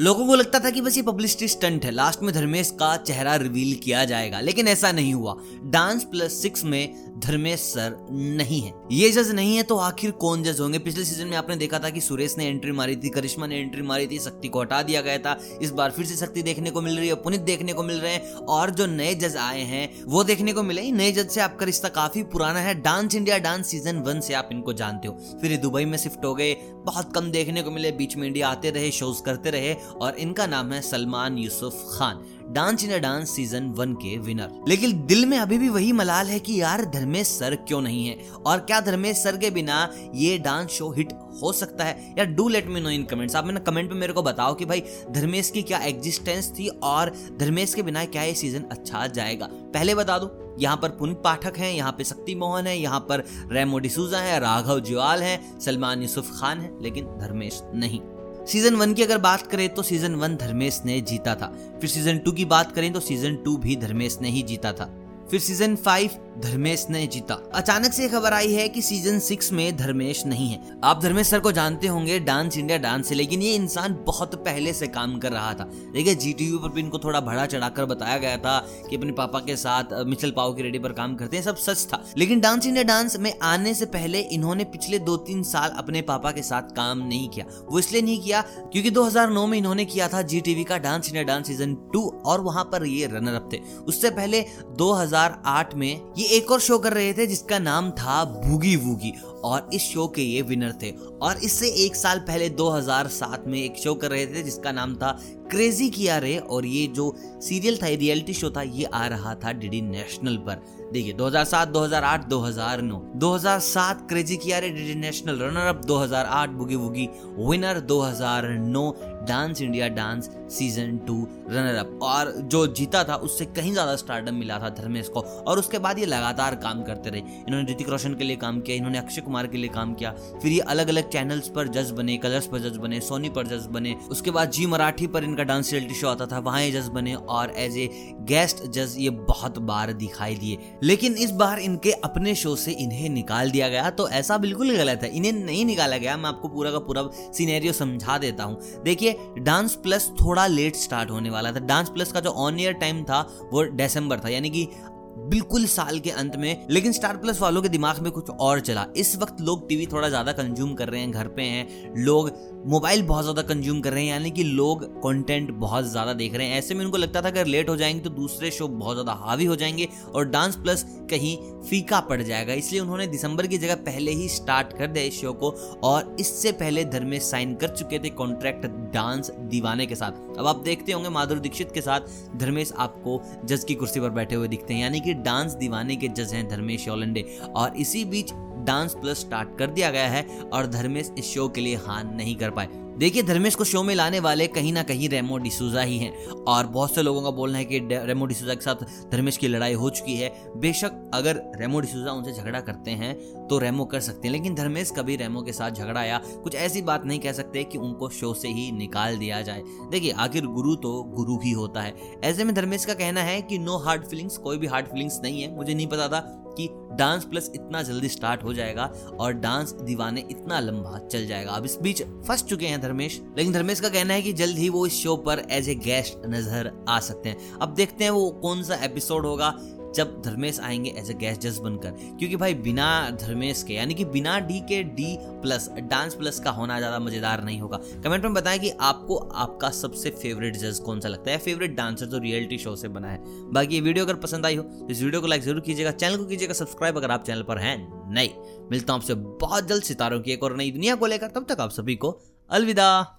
लोगों को लगता था कि बस ये पब्लिसिटी स्टंट है। लास्ट में धर्मेश का चेहरा रिवील किया जाएगा, लेकिन ऐसा नहीं हुआ। डांस प्लस सिक्स में धर्मेश सर नहीं है। ये जज नहीं है तो आखिर कौन जज होंगे? पिछले सीज़न में आपने देखा था कि सुरेश ने एंट्री मारी थी, करिश्मा ने एंट्री मारी थी, शक्ति को हटा दिया गया था। इस बार फिर से शक्ति देखने को मिल रही है, पुनित देखने को मिल रहे हैं और जो नए जज आए हैं, वो देखने को मिले। नए जज से आपका रिश्ता काफ़ी पुराना है। Dance India Dance season one से आप इनको जानते हो। फिर ये दुबई में शिफ्ट हो गए, बहुत कम देखने को मिले, बीच में इंडिया आते रहे शोज़ करते रहे और इनका नाम है Salman Yusuf Khan. Dance in Dance season one के विनर। लेकिन दिल में अभी भी वही मलाल है कि यार धर्मेश सर क्यों नहीं है? और क्या धर्मेश सर के बिना ये डांस शो हिट हो सकता है? या do let me know in comments आप मैंने कमेंट में मेरे को बताओ कि भाई धर्मेश की क्या एग्जिस्टेंस थी और धर्मेश के बिना क्या ये सीज़न अच्छा जाएगा? पहले बता दो, यहाँ पर पुनित पाठक हैं, यहाँ पे शक्ति मोहन है, यहाँ पर रेमो डिसूजा है, राघव ज्वाल है, सलमान यूसुफ खान है, लेकिन धर्मेश नहीं। सीज़न वन की अगर बात करें तो सीज़न वन धर्मेश ने जीता था। फिर सीज़न टू की बात करें तो सीज़न टू भी धर्मेश ने ही जीता था। फिर सीज़न फाइव धर्मेश ने जीता। अचानक से खबर आई है कि सीज़न सिक्स में धर्मेश नहीं है। आप धर्मेश सर को जानते होंगे डांस इंडिया डांस से, लेकिन ये इंसान बहुत पहले से काम कर रहा था। देखिए जी टीवी पर भी इनको थोड़ा बड़ा चढ़ाकर बताया गया था कि अपने पापा के साथ मिचल पाव की रेडी पर काम करते हैं, सब सच था। लेकिन डांस इंडिया डांस में आने से पहले इन्होंने पिछले दो तीन साल अपने पापा के साथ काम नहीं किया। वो इसलिए नहीं किया क्योंकि 2009 में इन्होंने किया था जी टीवी का Dance India Dance season two और वहाँ पर ये रनर अप थे। उससे पहले 2008 में ये एक और शो कर रहे थे जिसका नाम था भूगी वूगी और इस शो के ये विनर थे। और इससे एक साल पहले 2007 में एक शो कर रहे थे जिसका नाम था क्रेजी किया रे और ये जो सीरियल था रियलिटी शो था ये आ रहा था डीडी नेशनल पर। देखिए 2007, 2008, 2009 2007 क्रेजी किया रे DD National runner up 2008 boogie boogie winner 2009 Dance India Dance season two runner up और जो जीता था उससे कहीं ज़्यादा स्टार्डम मिला था धर्मेश को। और उसके बाद ये लगातार काम करते रहे। इन्होंने ऋतिक रोशन के लिए काम किया इन्होंने अक्षय कुमार के लिए काम किया। फिर ये अलग अलग चैनल्स पर जज बने कलर्स पर जज बने सोनी पर जज बने। उसके बाद जी मराठी पर इनका डांस रियलिटी शो आता था, वहाँ ये जज बने और एज ए गेस्ट जज ये बहुत बार दिखाई दिए। लेकिन इस बार इनके अपने शो से इन्हें निकाल दिया गया। तो ऐसा बिल्कुल गलत है। इन्हें नहीं निकाला गया। मैं आपको पूरा का पूरा सीनेरियो समझा देता हूँ। देखिए डांस प्लस थोड़ा लेट स्टार्ट होने वाला था। डांस प्लस का जो ऑन ईयर टाइम था, वो दिसंबर था। यानी कि बिल्कुल साल के अंत में, लेकिन स्टार प्लस वालों के दिमाग में कुछ और चला। इस वक्त लोग टीवी थोड़ा ज़्यादा कंज्यूम कर रहे हैं, घर पे हैं। लोग मोबाइल बहुत ज़्यादा कंज्यूम कर रहे हैं, यानी कि लोग कंटेंट बहुत ज़्यादा देख रहे हैं। ऐसे में उनको लगता था अगर लेट हो जाएँगे तो दूसरे शो बहुत ज़्यादा हावी हो जाएँगे और डांस प्लस कहीं फीका पड़ जाएगा। इसलिए उन्होंने दिसंबर की जगह पहले ही स्टार्ट कर दिया इस शो को और इससे पहले धर्मेश साइन कर चुके थे कॉन्ट्रैक्ट डांस दीवाने के साथ। अब आप देखते होंगे माधुरी दीक्षित के साथ धर्मेश आपको जज की कुर्सी पर बैठे हुए दिखते हैं, यानी कि डांस दीवाने के जज हैं धर्मेश ओलंडे और इसी बीच डांस प्लस स्टार्ट कर दिया गया है और धर्मेश इस शो के लिए हान नहीं कर पाए। देखिए, धर्मेश को शो में लाने वाले कहीं ना कहीं रेमो डिसूजा ही हैं और बहुत से लोगों का बोलना है कि रेमो डिसूजा के साथ धर्मेश की लड़ाई हो चुकी है। बेशक अगर रेमो डिसूजा उनसे झगड़ा करते हैं तो रेमो कर सकते हैं, लेकिन धर्मेश कभी रेमो के साथ झगड़ा या कुछ ऐसी बात नहीं कह सकते कि उनको शो से ही निकाल दिया जाए। देखिए, आखिर गुरु तो गुरु ही होता है। ऐसे में धर्मेश का कहना है कि नो हार्ड फीलिंग्स कोई भी हार्ड फीलिंग्स नहीं है। मुझे नहीं पता था कि डांस प्लस इतना जल्दी स्टार्ट हो जाएगा और डांस दीवाने इतना लंबा चल जाएगा। अब इस बीच फंस चुके हैं धर्मेश, लेकिन धर्मेश का कहना है कि जल्द ही वो इस शो पर एज ए गेस्ट नज़र आ सकते हैं। अब देखते हैं वो कौन सा एपिसोड होगा। जब धर्मेश आएँगे एज ए गेस्ट जज बनकर, क्योंकि भाई बिना धर्मेश के, यानी कि बिना डी के डी प्लस डांस प्लस का होना ज़्यादा मज़ेदार नहीं होगा। कमेंट में बताएँ कि आपको आपका सबसे फेवरेट जज कौन सा लगता है? फेवरेट डांसर जो रियलिटी शो से बना है। बाकी ये वीडियो अगर पसंद आई हो तो इस वीडियो को लाइक ज़रूर कीजिएगा। चैनल को कीजिएगा सब्सक्राइब अगर आप चैनल पर हैं नहीं। मिलता हूँ आपसे बहुत जल्द सितारों की एक और नई दुनिया को लेकर। तब तक आप सभी को अलविदा।